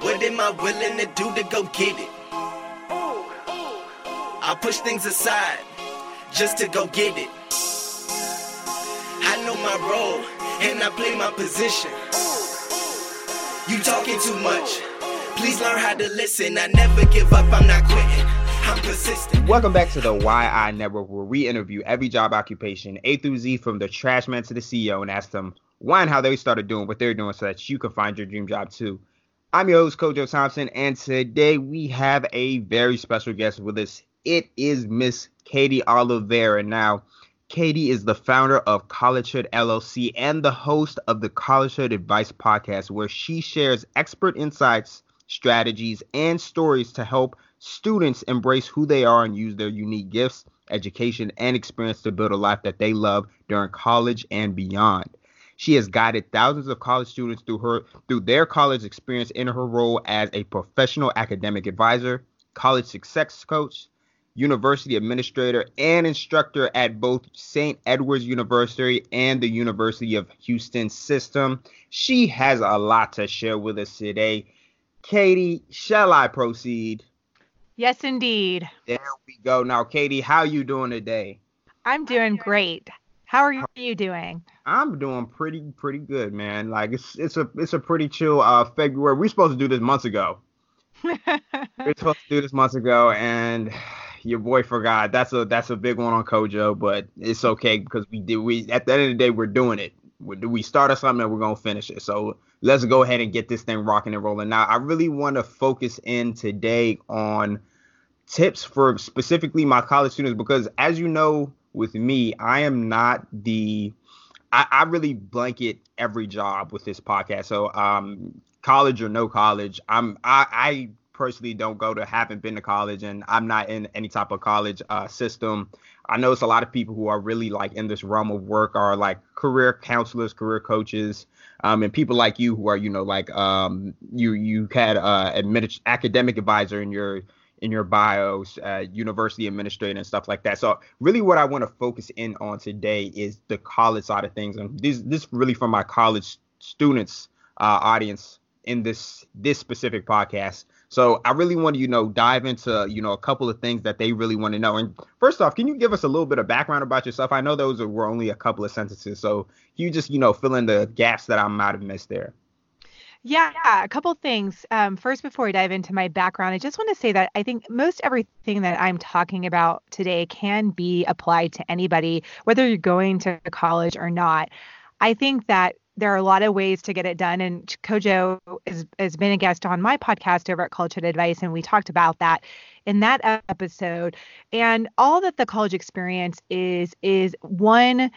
What am I willing to do to go get it? I push things aside just to go get it. I know my role and I play my position. You talking too much. Please learn how to listen. I never give up, I'm not quitting. I'm persistent. Welcome back to the WhyI Network, where we interview every job occupation, A through Z, from the trash man to the CEO, and ask them why and how they started doing what they're doing so that you can find your dream job too. I'm your host, Kojo Thompson, and today we have a very special guest with us. It is Miss Katy Oliveira. Now, Katy is the founder of Collegehood LLC and the host of the Collegehood Advice podcast, where she shares expert insights, strategies, and stories to help students embrace who they are and use their unique gifts, education, and experience to build a life that they love during college and beyond. She has guided thousands of college students through her through their college experience in her role as a professional academic advisor, college success coach, university administrator, and instructor at both St. Edward's University and the University of Houston system. She has a lot to share with us today. Katy, shall I proceed? Yes, indeed. There we go. Now, Katy, how are you doing today? I'm doing great. How are you doing? I'm doing pretty pretty good, man. Like it's it's a it's a pretty chill uh February. We are supposed to do this months ago. we are supposed to do this months ago, and your boy forgot. That's a that's a big one on Kojo, but it's okay because we did. We at the end of the day, we're doing it. We, we started something and we're gonna finish it. So let's go ahead and get this thing rocking and rolling. Now, I really want to focus in today on tips for specifically my college students because, as you know, with me, I am not the I, I really blanket every job with this podcast. So um college or no college, I'm I, I personally don't go to haven't been to college and I'm not in any type of college uh, system. I it's a lot of people who are really like in this realm of work are like career counselors, career coaches, um, and people like you who are you know like um, you you had uh, academic advisor in your in your bios, uh, university administrator and stuff like that. So really what I want to focus in on today is the college side of things. And this this really for my college students uh, audience in this this specific podcast. So I really want to, you know, dive into, you know, a couple of things that they really want to know. And first off, can you give us a little bit of background about yourself? I know those were only a couple of sentences. So you just, you know, fill in the gaps that I might have missed there. Yeah, a couple things. Um, first, before we dive into my background, I just want to say that I think most everything that I'm talking about today can be applied to anybody, whether you're going to college or not. I think that there are a lot of ways to get it done. And Kojo is, has been a guest on my podcast over at Collegehood Advice, and we talked about that in that episode. And all that the college experience is is one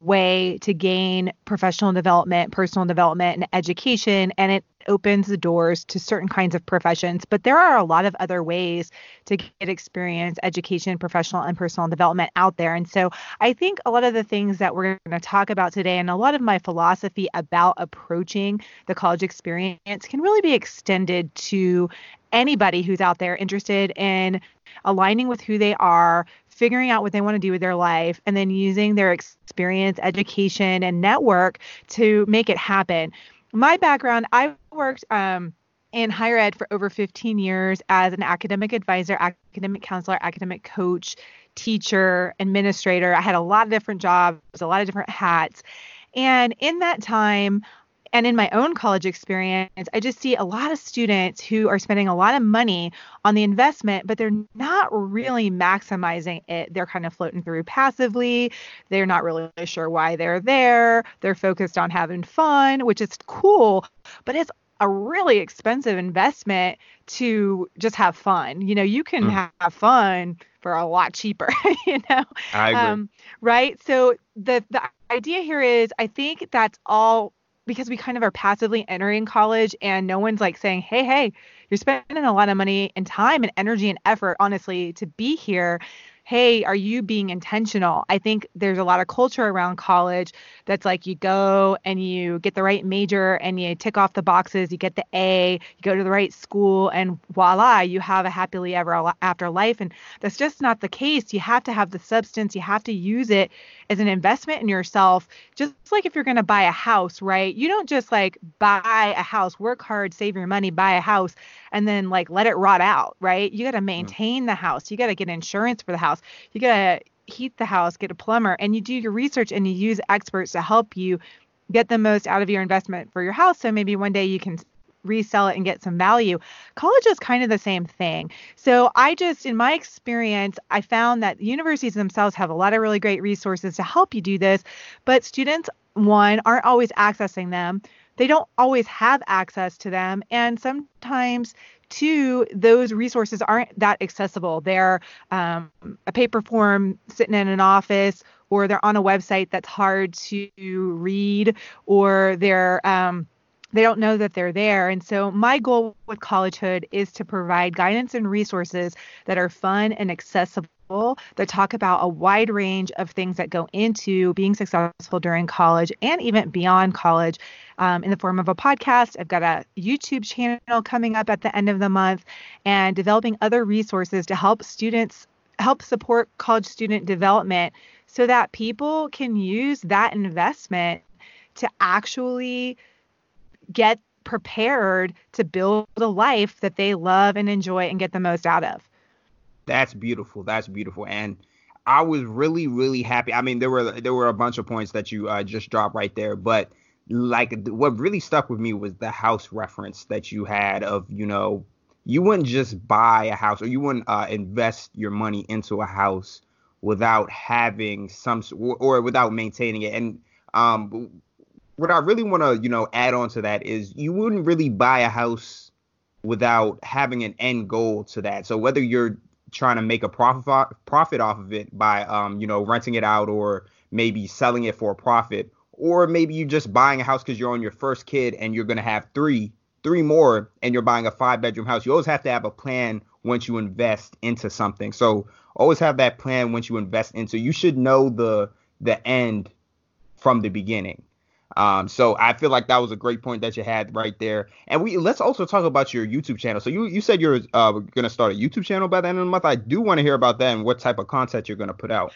way to gain professional development, personal development, and education. And it opens the doors to certain kinds of professions. But there are a lot of other ways to get experience, education, professional, and personal development out there. And so I think a lot of the things that we're going to talk about today and a lot of my philosophy about approaching the college experience can really be extended to anybody who's out there interested in aligning with who they are, figuring out what they want to do with their life, and then using their experience, education, and network to make it happen. My background, I worked um, in higher ed for over 15 years as an academic advisor, academic counselor, academic coach, teacher, administrator. I had a lot of different jobs, a lot of different hats. And in that time, and in my own college experience, I just see a lot of students who are spending a lot of money on the investment, but they're not really maximizing it. They're kind of floating through passively. They're not really sure why they're there. They're focused on having fun, which is cool, but it's a really expensive investment to just have fun. You know, you can mm. have fun for a lot cheaper, you know. I agree. Um, right? So the the idea here is I think that's all because we kind of are passively entering college and no one's like saying, hey, hey, you're spending a lot of money and time and energy and effort, honestly, to be here. Hey, are you being intentional? I think there's a lot of culture around college that's like you go and you get the right major and you tick off the boxes, you get the A, you go to the right school, and voila, you have a happily ever after life. And that's just not the case. You have to have the substance, you have to use it as an investment in yourself, just like if you're going to buy a house, right? You don't just like buy a house, work hard, save your money, buy a house, and then like let it rot out, right? You got to mm-hmm. maintain the house. You got to get insurance for the house. You got to heat the house, get a plumber, and you do your research and you use experts to help you get the most out of your investment for your house. So maybe one day you can resell it and get some value. College is kind of the same thing. So I just, in my experience, I found that universities themselves have a lot of really great resources to help you do this, but students, one, aren't always accessing them. They don't always have access to them. And sometimes two, those resources aren't that accessible. They're um, a paper form sitting in an office, or they're on a website that's hard to read, or they're um, they don't know that they're there. And so my goal with Collegehood is to provide guidance and resources that are fun and accessible that talk about a wide range of things that go into being successful during college and even beyond college um, in the form of a podcast. I've got a YouTube channel coming up at the end of the month and developing other resources to help students help support college student development so that people can use that investment to actually get prepared to build a life that they love and enjoy and get the most out of. That's beautiful. That's beautiful. And I was really, really happy. I mean, there were there were a bunch of points that you uh, just dropped right there, but like what really stuck with me was the house reference that you had of you know you wouldn't just buy a house or you wouldn't uh, invest your money into a house without having some or without maintaining it and um what I really want to, you know, add on to that is you wouldn't really buy a house without having an end goal to that. So whether you're trying to make a profit profit off of it by um, you know, renting it out or maybe selling it for a profit, or maybe you're just buying a house because you're on your first kid and you're gonna have three, three more, and you're buying a five bedroom house. You always have to have a plan once you invest into something. So always have that plan once you invest into. You should know the the end from the beginning. Um, so I feel like that was a great point that you had right there. And we let's also talk about your YouTube channel. So you you said you're uh, going to start a YouTube channel by the end of the month. I do want to hear about that and what type of content you're going to put out.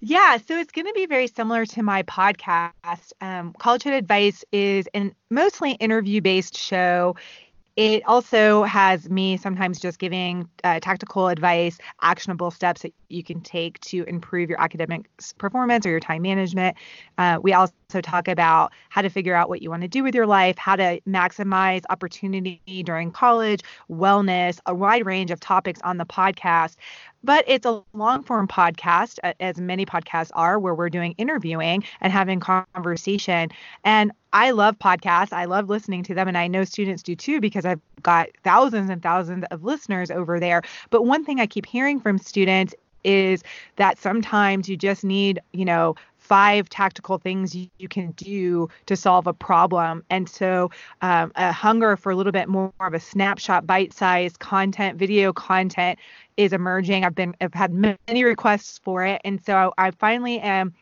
Yeah, so it's going to be very similar to my podcast. Um, Collegehood Advice is a mostly interview based show. It also has me sometimes just giving uh, tactical advice, actionable steps that you can take to improve your academic performance or your time management. Uh, we also talk about how to figure out what you want to do with your life, how to maximize opportunity during college, wellness, a wide range of topics on the podcast but it's a long form podcast, as many podcasts are, where we're doing interviewing and having conversation. And I love podcasts. I love listening to them. And I know students do too, because I've got thousands and thousands of listeners over there. But one thing I keep hearing from students is that sometimes you just need, you know, five tactical things you, you, can do to solve a problem. And so, um, a hunger for a little bit more of a snapshot, bite-sized content, video content is emerging. I've been, I've had many requests for it, and so I finally am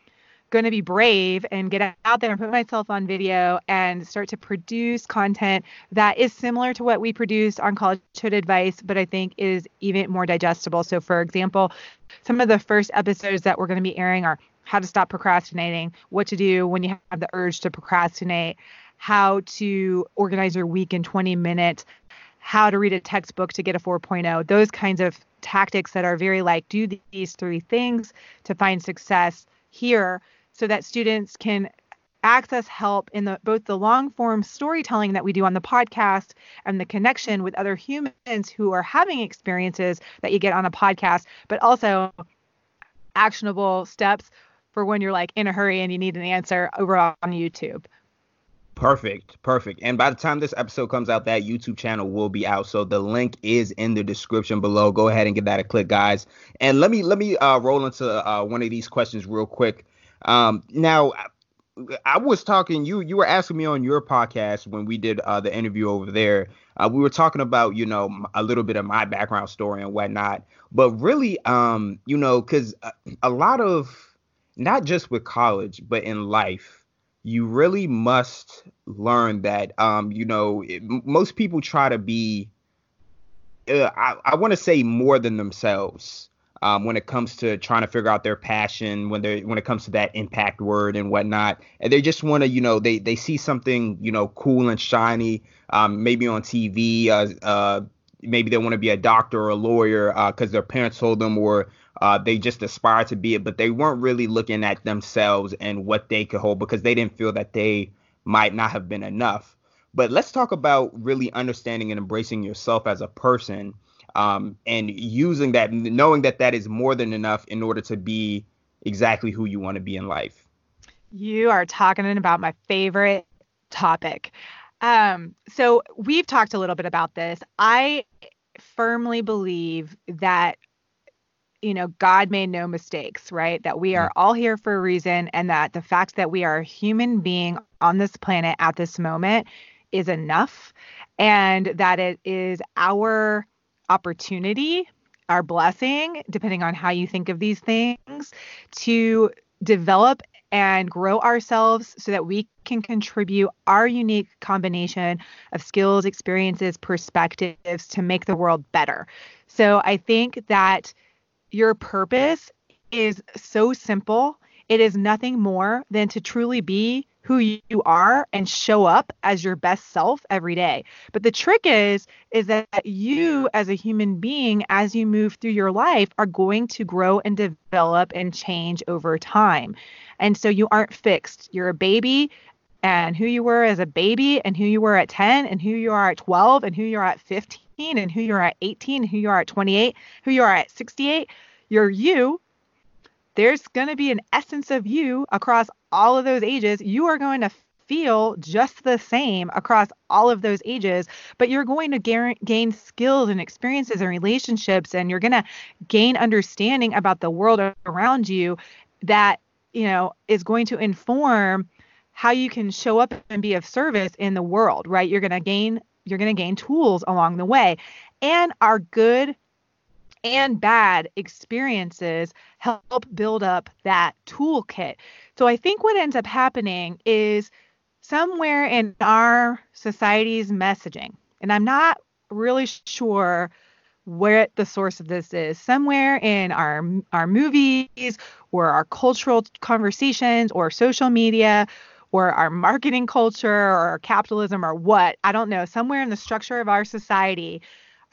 going to be brave and get out there and put myself on video and start to produce content that is similar to what we produce on Collegehood Advice, but I think is even more digestible. So, for example, some of the first episodes that we're going to be airing are how to stop procrastinating, what to do when you have the urge to procrastinate, how to organize your week in 20 minutes, how to read a textbook to get a 4.0, those kinds of tactics that are very like do these three things to find success here so that students can access help in the both the long form storytelling that we do on the podcast and the connection with other humans who are having experiences that you get on a podcast but also actionable steps for when you're like in a hurry and you need an answer over on YouTube. Perfect, perfect. And by the time this episode comes out, that YouTube channel will be out. So the link is in the description below. Go ahead and give that a click, guys. And let me let me uh, roll into uh, one of these questions real quick. Um, now, I was talking. You you were asking me on your podcast when we did uh, the interview over there. Uh, we were talking about you know a little bit of my background story and whatnot. But really, um, you know, because a, a lot of not just with college, but in life, you really must learn that, um, you know, it, most people try to be, uh, I, I want to say more than themselves. Um, when it comes to trying to figure out their passion, when they when it comes to that impact word and whatnot, and they just want to, you know, they they see something, you know, cool and shiny, um, maybe on TV, uh, uh, maybe they want to be a doctor or a lawyer because uh, their parents told them, or uh, they just aspire to be it, but they weren't really looking at themselves and what they could hold because they didn't feel that they might not have been enough. But let's talk about really understanding and embracing yourself as a person um, and using that, knowing that that is more than enough in order to be exactly who you want to be in life. You are talking about my favorite topic. Um, so we've talked a little bit about this. I firmly believe that you know God made no mistakes, right? That we are all here for a reason and that the fact that we are a human being on this planet at this moment is enough and that it is our opportunity, our blessing, depending on how you think of these things, to develop and grow ourselves so that we can contribute our unique combination of skills, experiences, perspectives to make the world better. So I think that your purpose is so simple. It is nothing more than to truly be who you are and show up as your best self every day. But the trick is is that you as a human being as you move through your life are going to grow and develop and change over time. And so you aren't fixed. You're a baby and who you were as a baby and who you were at 10 and who you are at 12 and who you are at 15 and who you are at 18 and who you are at 28, who you are at 68, you're you there's going to be an essence of you across all of those ages. You are going to feel just the same across all of those ages, but you're going to gain, gain skills and experiences and relationships, and you're going to gain understanding about the world around you that, you know, is going to inform how you can show up and be of service in the world, right? You're going to gain you're going to gain tools along the way. And our good and bad experiences help build up that toolkit. So I think what ends up happening is somewhere in our society's messaging, and I'm not really sure where the source of this is somewhere in our our movies or our cultural conversations or social media or our marketing culture or capitalism or what i don't know somewhere in the structure of our society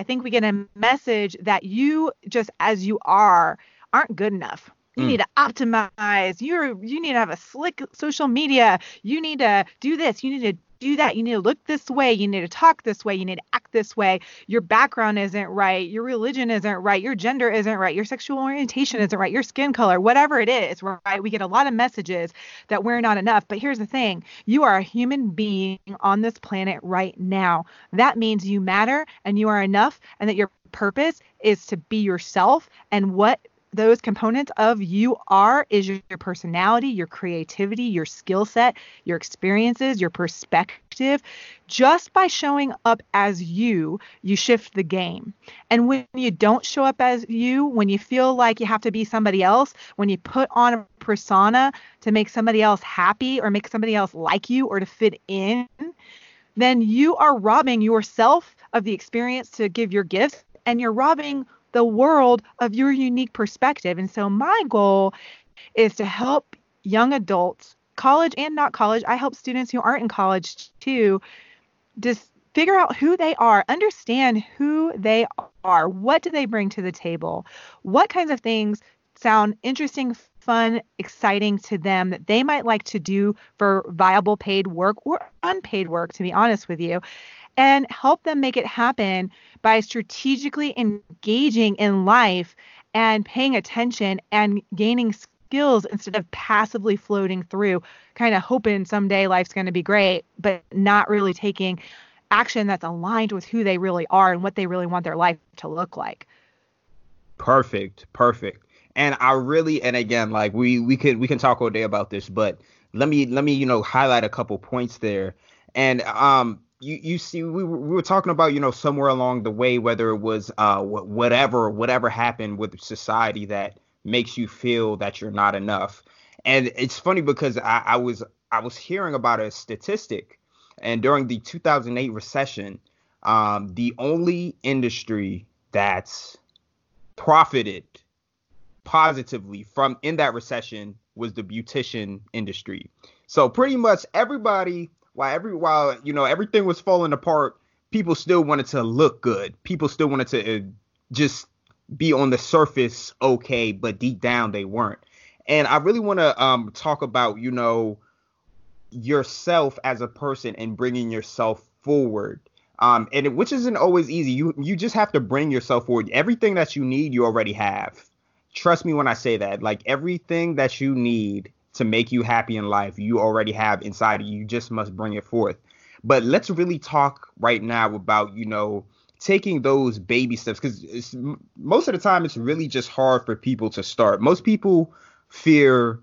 I think we get a message that you just as you are aren't good enough. You mm. need to optimize. You're you need to have a slick social media. You need to do this. You need to do that. You need to look this way. You need to talk this way. You need to act this way. Your background isn't right. Your religion isn't right. Your gender isn't right. Your sexual orientation isn't right. Your skin color, whatever it is, right? We get a lot of messages that we're not enough. But here's the thing you are a human being on this planet right now. That means you matter and you are enough, and that your purpose is to be yourself. And what those components of you are is your, personality, your creativity, your skill set, your experiences, your perspective. Just by showing up as you, you shift the game. And when you don't show up as you, when you feel like you have to be somebody else, when you put on a persona to make somebody else happy or make somebody else like you or to fit in, then you are robbing yourself of the experience to give your gifts and you're robbing the world of your unique perspective. And so my goal is to help young adults, college and not college. I help students who aren't in college too, just figure out who they are, understand who they are, what do they bring to the table, what kinds of things sound interesting, fun, exciting to them that they might like to do for viable paid work or unpaid work, to be honest with you and help them make it happen by strategically engaging in life and paying attention and gaining skills instead of passively floating through, kind of hoping someday life's going to be great, but not really taking action that's aligned with who they really are and what they really want their life to look like. Perfect. Perfect. And I really and again like we we could we can talk all day about this, but let me let me you know highlight a couple points there. And um you you see we were, we were talking about you know somewhere along the way whether it was uh whatever whatever happened with society that makes you feel that you're not enough and it's funny because I, I was I was hearing about a statistic and during the 2008 recession um the only industry that's profited positively from in that recession was the beautician industry. So pretty much everybody, while every while you know everything was falling apart, people still wanted to look good. People still wanted to uh, just be on the surface okay, but deep down they weren't. And I really want to um, talk about you know yourself as a person and bringing yourself forward. Um, and it, which isn't always easy. You you just have to bring yourself forward. Everything that you need, you already have. Trust me when I say that. Like everything that you need to make you happy in life, you already have inside of you. You just must bring it forth. But let's really talk right now about you know taking those baby steps because most of the time it's really just hard for people to start. Most people fear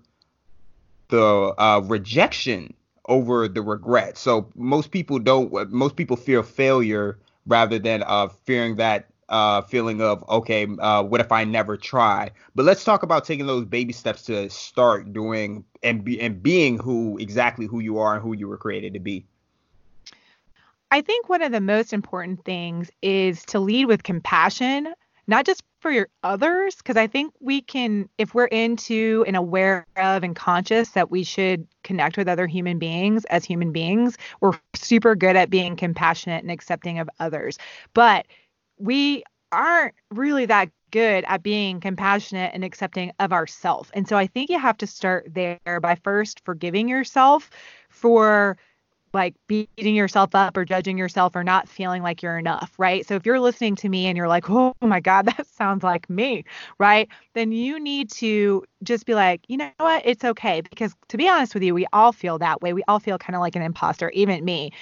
the uh, rejection over the regret. So most people don't. Most people fear failure rather than uh, fearing that uh, feeling of okay, uh, what if I never try? But let's talk about taking those baby steps to start doing and be and being who exactly who you are and who you were created to be. I think one of the most important things is to lead with compassion, not just for your others, because I think we can, if we're into and aware of and conscious that we should connect with other human beings as human beings, we're super good at being compassionate and accepting of others. But we aren't really that good at being compassionate and accepting of ourselves. And so I think you have to start there by first forgiving yourself for like beating yourself up or judging yourself or not feeling like you're enough, right? So if you're listening to me and you're like, oh my God, that sounds like me, right? Then you need to just be like, you know what? It's okay. Because to be honest with you, we all feel that way. We all feel kind of like an imposter, even me.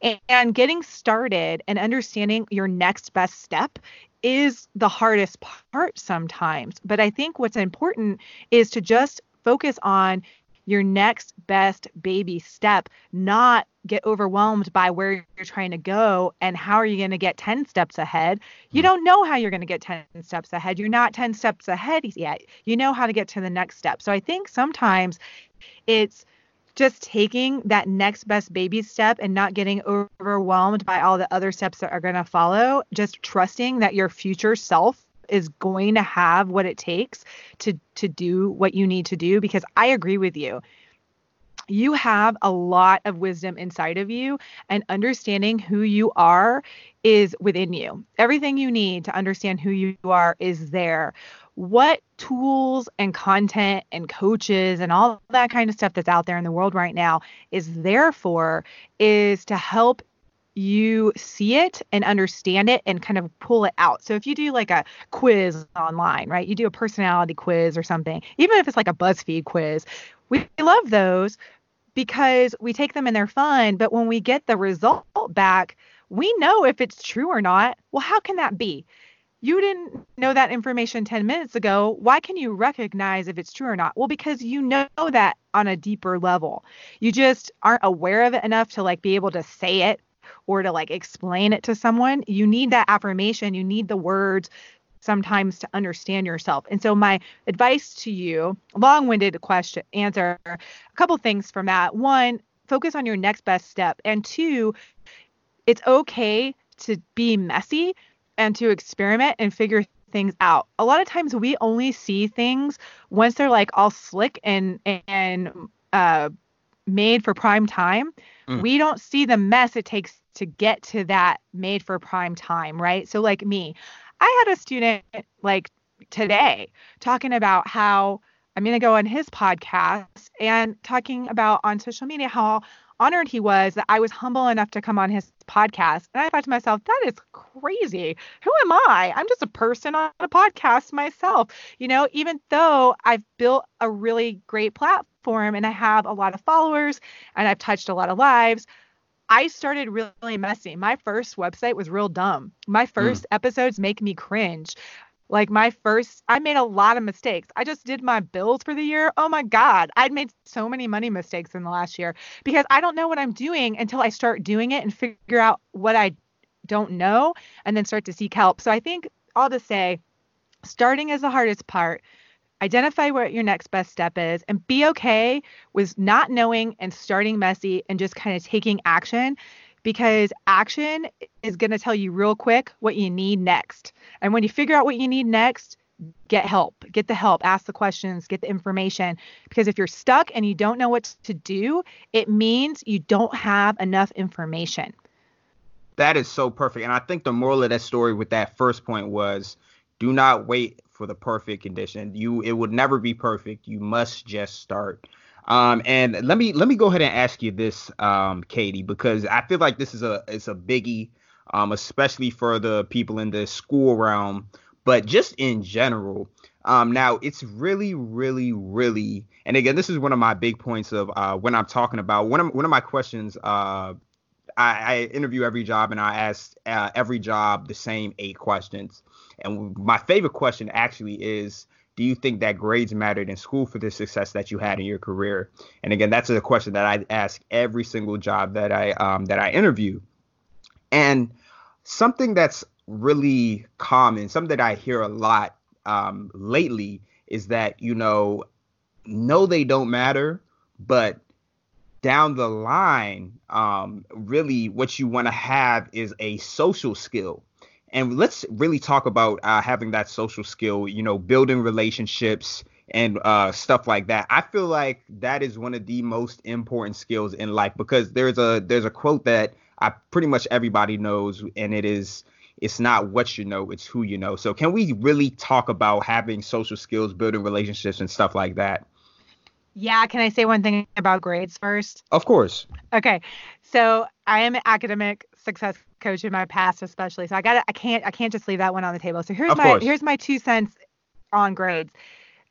And getting started and understanding your next best step is the hardest part sometimes. But I think what's important is to just focus on your next best baby step, not get overwhelmed by where you're trying to go and how are you going to get 10 steps ahead. You hmm. don't know how you're going to get 10 steps ahead. You're not 10 steps ahead yet. You know how to get to the next step. So I think sometimes it's just taking that next best baby step and not getting overwhelmed by all the other steps that are going to follow, just trusting that your future self is going to have what it takes to to do what you need to do because I agree with you. You have a lot of wisdom inside of you and understanding who you are is within you. Everything you need to understand who you are is there. What tools and content and coaches and all that kind of stuff that's out there in the world right now is there for is to help you see it and understand it and kind of pull it out. So if you do like a quiz online, right? You do a personality quiz or something, even if it's like a BuzzFeed quiz, we love those because we take them and they're fun. But when we get the result back, we know if it's true or not. Well, how can that be? You didn't know that information 10 minutes ago. Why can you recognize if it's true or not? Well, because you know that on a deeper level. You just aren't aware of it enough to like be able to say it or to like explain it to someone, you need that affirmation. You need the words sometimes to understand yourself. And so my advice to you, long-winded question answer, a couple things from that. One, focus on your next best step. And two, it's okay to be messy and to experiment and figure things out. A lot of times we only see things once they're like all slick and and uh made for prime time. Mm. We don't see the mess it takes to get to that made for prime time, right? So, like me, I had a student like today talking about how I'm going to go on his podcast and talking about on social media how honored he was that I was humble enough to come on his podcast. And I thought to myself, that is crazy. Who am I? I'm just a person on a podcast myself. You know, even though I've built a really great platform and I have a lot of followers and I've touched a lot of lives, I started really messy. My first website was real dumb. My hmm. first mm. episodes make me cringe. Like my first, I made a lot of mistakes. I just did my bills for the year. Oh my God, I'd made so many money mistakes in the last year because I don't know what I'm doing until I start doing it and figure out what I don't know and then start to seek help. So I think all to say, starting is the hardest part identify what your next best step is and be okay with not knowing and starting messy and just kind of taking action because action is going to tell you real quick what you need next. And when you figure out what you need next, get help, get the help, ask the questions, get the information. Because if you're stuck and you don't know what to do, it means you don't have enough information. That is so perfect. And I think the moral of that story with that first point was do not wait for the perfect condition. You it would never be perfect. You must just start. Um, and let me let me go ahead and ask you this, um, Katy, because I feel like this is a it's a biggie, um, especially for the people in the school realm, but just in general. Um, now it's really, really, really, and again, this is one of my big points of uh, when I'm talking about one of one of my questions. Uh, I, I interview every job and I ask uh, every job the same eight questions. And my favorite question actually is do you think that grades mattered in school for the success that you had in your career? And again, that's a question that I ask every single job that I um, that I interview. And something that's really common, something that I hear a lot um, lately, is that you know, no, they don't matter, but down the line, um, really what you want to have is a social skill and let's really talk about uh, having that social skill you know building relationships and uh, stuff like that. I feel like that is one of the most important skills in life because there's a there's a quote that i pretty much everybody knows and it is it's not what you know it's who you know. So can we really talk about having social skills building relationships and stuff like that? Yeah can i say one thing about grades first? Of course. Okay so i am an academic success coach in my past especially. So i got i can't i can't just leave that one on the table. So here's Of my course. here's my two cents on grades.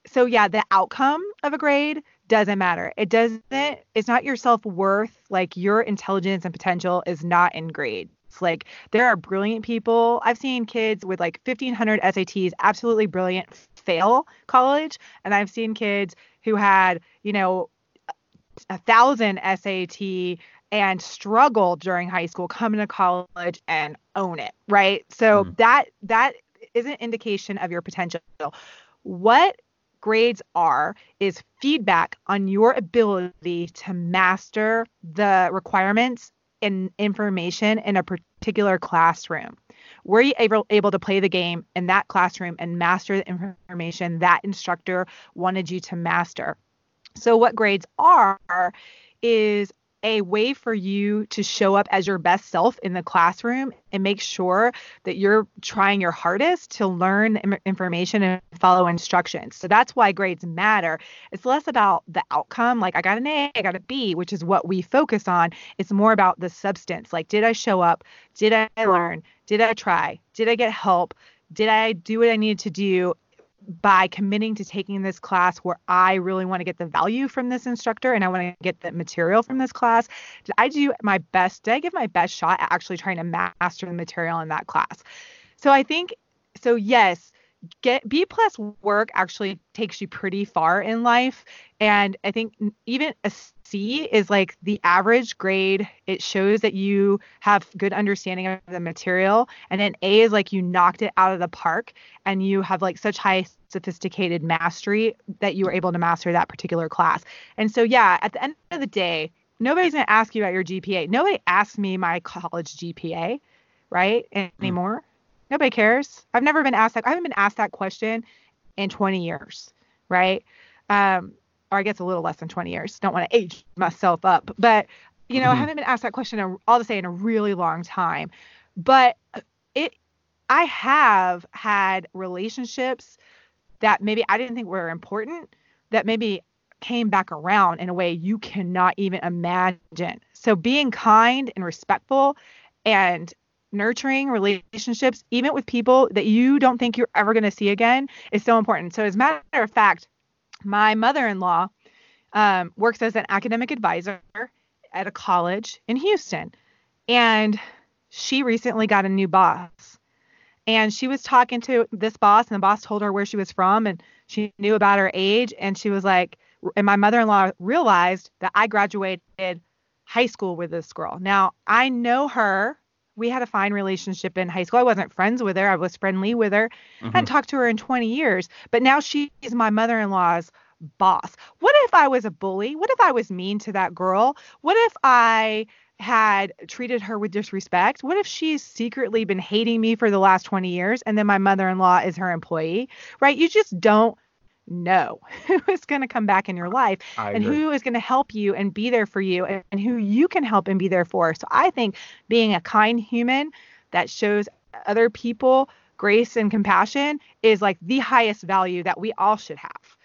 So yeah the outcome of a grade doesn't matter. It doesn't it's not your self-worth. Like your intelligence and potential is not in grades. Like there are brilliant people. I've seen kids with like 1500 SATs absolutely brilliant fail college. And i've seen kids who had you know a thousand SAT and struggle during high school, come into college and own it, right? So Mhm. that that is an indication of your potential. What grades are is feedback on your ability to master the requirements and information in a particular classroom. Were you able, able to play the game in that classroom and master the information that instructor wanted you to master? So, what grades are is a way for you to show up as your best self in the classroom and make sure that you're trying your hardest to learn information and follow instructions. So that's why grades matter. It's less about the outcome, like I got an A, I got a B, which is what we focus on. It's more about the substance. Like, did I show up? Did I learn? Did I try? Did I get help? Did I do what I needed to do? By committing to taking this class where I really want to get the value from this instructor and I want to get the material from this class? Did I do my best? Did I give my best shot at actually trying to master the material in that class? So I think so yes, get B plus work actually takes you pretty far in life. And I think even C is like the average grade. It shows that you have good understanding of the material. And then A is like you knocked it out of the park and you have like such high sophisticated mastery that you were able to master that particular class. And so yeah, at the end of the day, nobody's going to ask you about your GPA. Nobody asked me my college GPA, right? Anymore. Nobody cares. I've never been asked that. I haven't been asked that question in 20 years, right? Um, or I guess a little less than 20 years. Don't want to age myself up, but you know, I Mhm. haven't been asked that question, in, I'll just say, in a really long time. But it, I have had relationships that maybe I didn't think were important that maybe came back around in a way you cannot even imagine. So being kind and respectful and nurturing relationships, even with people that you don't think you're ever going to see again, is so important. So, as a matter of fact, my mother in law um, works as an academic advisor at a college in Houston. And she recently got a new boss. And she was talking to this boss, and the boss told her where she was from, and she knew about her age. And she was like, and my mother in law realized that I graduated high school with this girl. Now, I know her. We had a fine relationship in high school. I wasn't friends with her, I was friendly with her. I hadn't mm-hmm. talked to her in 20 years, but now she is my mother in law's boss. What if I was a bully? What if I was mean to that girl? What if I had treated her with disrespect? What if she's secretly been hating me for the last 20 years and then my mother in law is her employee? Right? You just don't know who is going to come back in your life I and agree. who is going to help you and be there for you and, and who you can help and be there for. So I think being a kind human that shows other people grace and compassion is like the highest value that we all should have.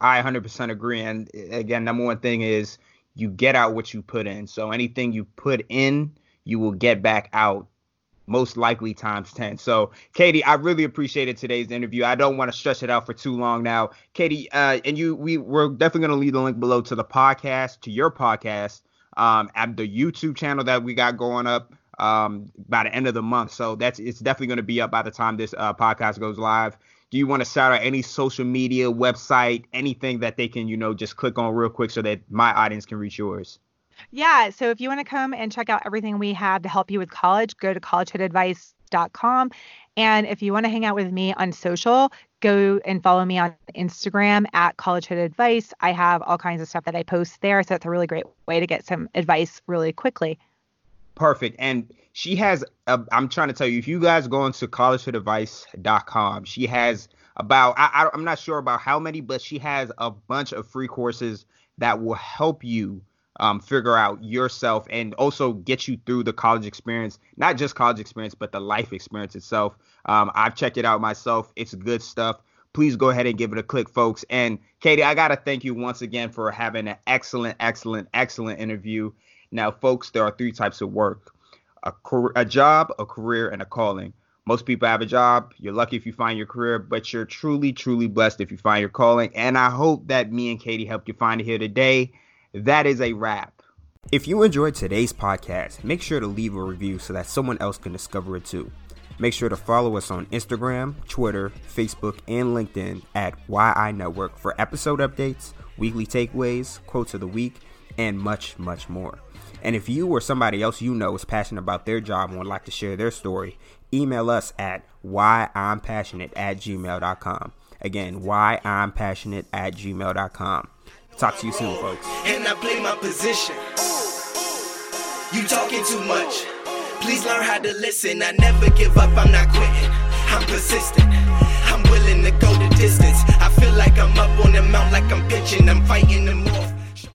I 100% agree. And eh, again, number one thing is you get out what you put in. So anything you put in, you will get back out most likely times 10. So, Katy, I really appreciated today's interview. I don't want to stretch it out for too long now. Katy, uh, and you, we, we're definitely going to leave the link below to the podcast, to your podcast, um, at the YouTube channel that we got going up um, by the end of the month. So that's it's definitely going to be up by the time this uh, podcast goes live. Do you want to shout out any social media, website, anything that they can, you know, just click on real quick so that my audience can reach yours? Yeah. So if you want to come and check out everything we have to help you with college, go to collegehoodadvice.com. And if you want to hang out with me on social, go and follow me on Instagram at CollegeHood Advice. I have all kinds of stuff that I post there. So it's a really great way to get some advice really quickly. Perfect. And she has, i I'm trying to tell you, if you guys go into collegehoodadvice.com, she has about, I, I, I'm not sure about how many, but she has a bunch of free courses that will help you um, figure out yourself and also get you through the college experience, not just college experience, but the life experience itself. Um, I've checked it out myself. It's good stuff. Please go ahead and give it a click, folks. And Katy, I got to thank you once again for having an excellent, excellent, excellent interview. Now, folks, there are three types of work a, career, a job, a career, and a calling. Most people have a job. You're lucky if you find your career, but you're truly, truly blessed if you find your calling. And I hope that me and Katy helped you find it here today. That is a wrap. If you enjoyed today's podcast, make sure to leave a review so that someone else can discover it too. Make sure to follow us on Instagram, Twitter, Facebook, and LinkedIn at WhyI Network for episode updates, weekly takeaways, quotes of the week, and much, much more. And if you or somebody else you know is passionate about their job and would like to share their story, email us at whyi'mpassionate at gmail.com. Again, whyi'mpassionate at gmail.com. Talk to you soon, folks. and I play my position. You talking too much. Please learn how to listen. I never give up, I'm not quitting. I'm persistent. I'm willing to go the distance. I feel like I'm up on the mount, like I'm pitching. I'm fighting the more.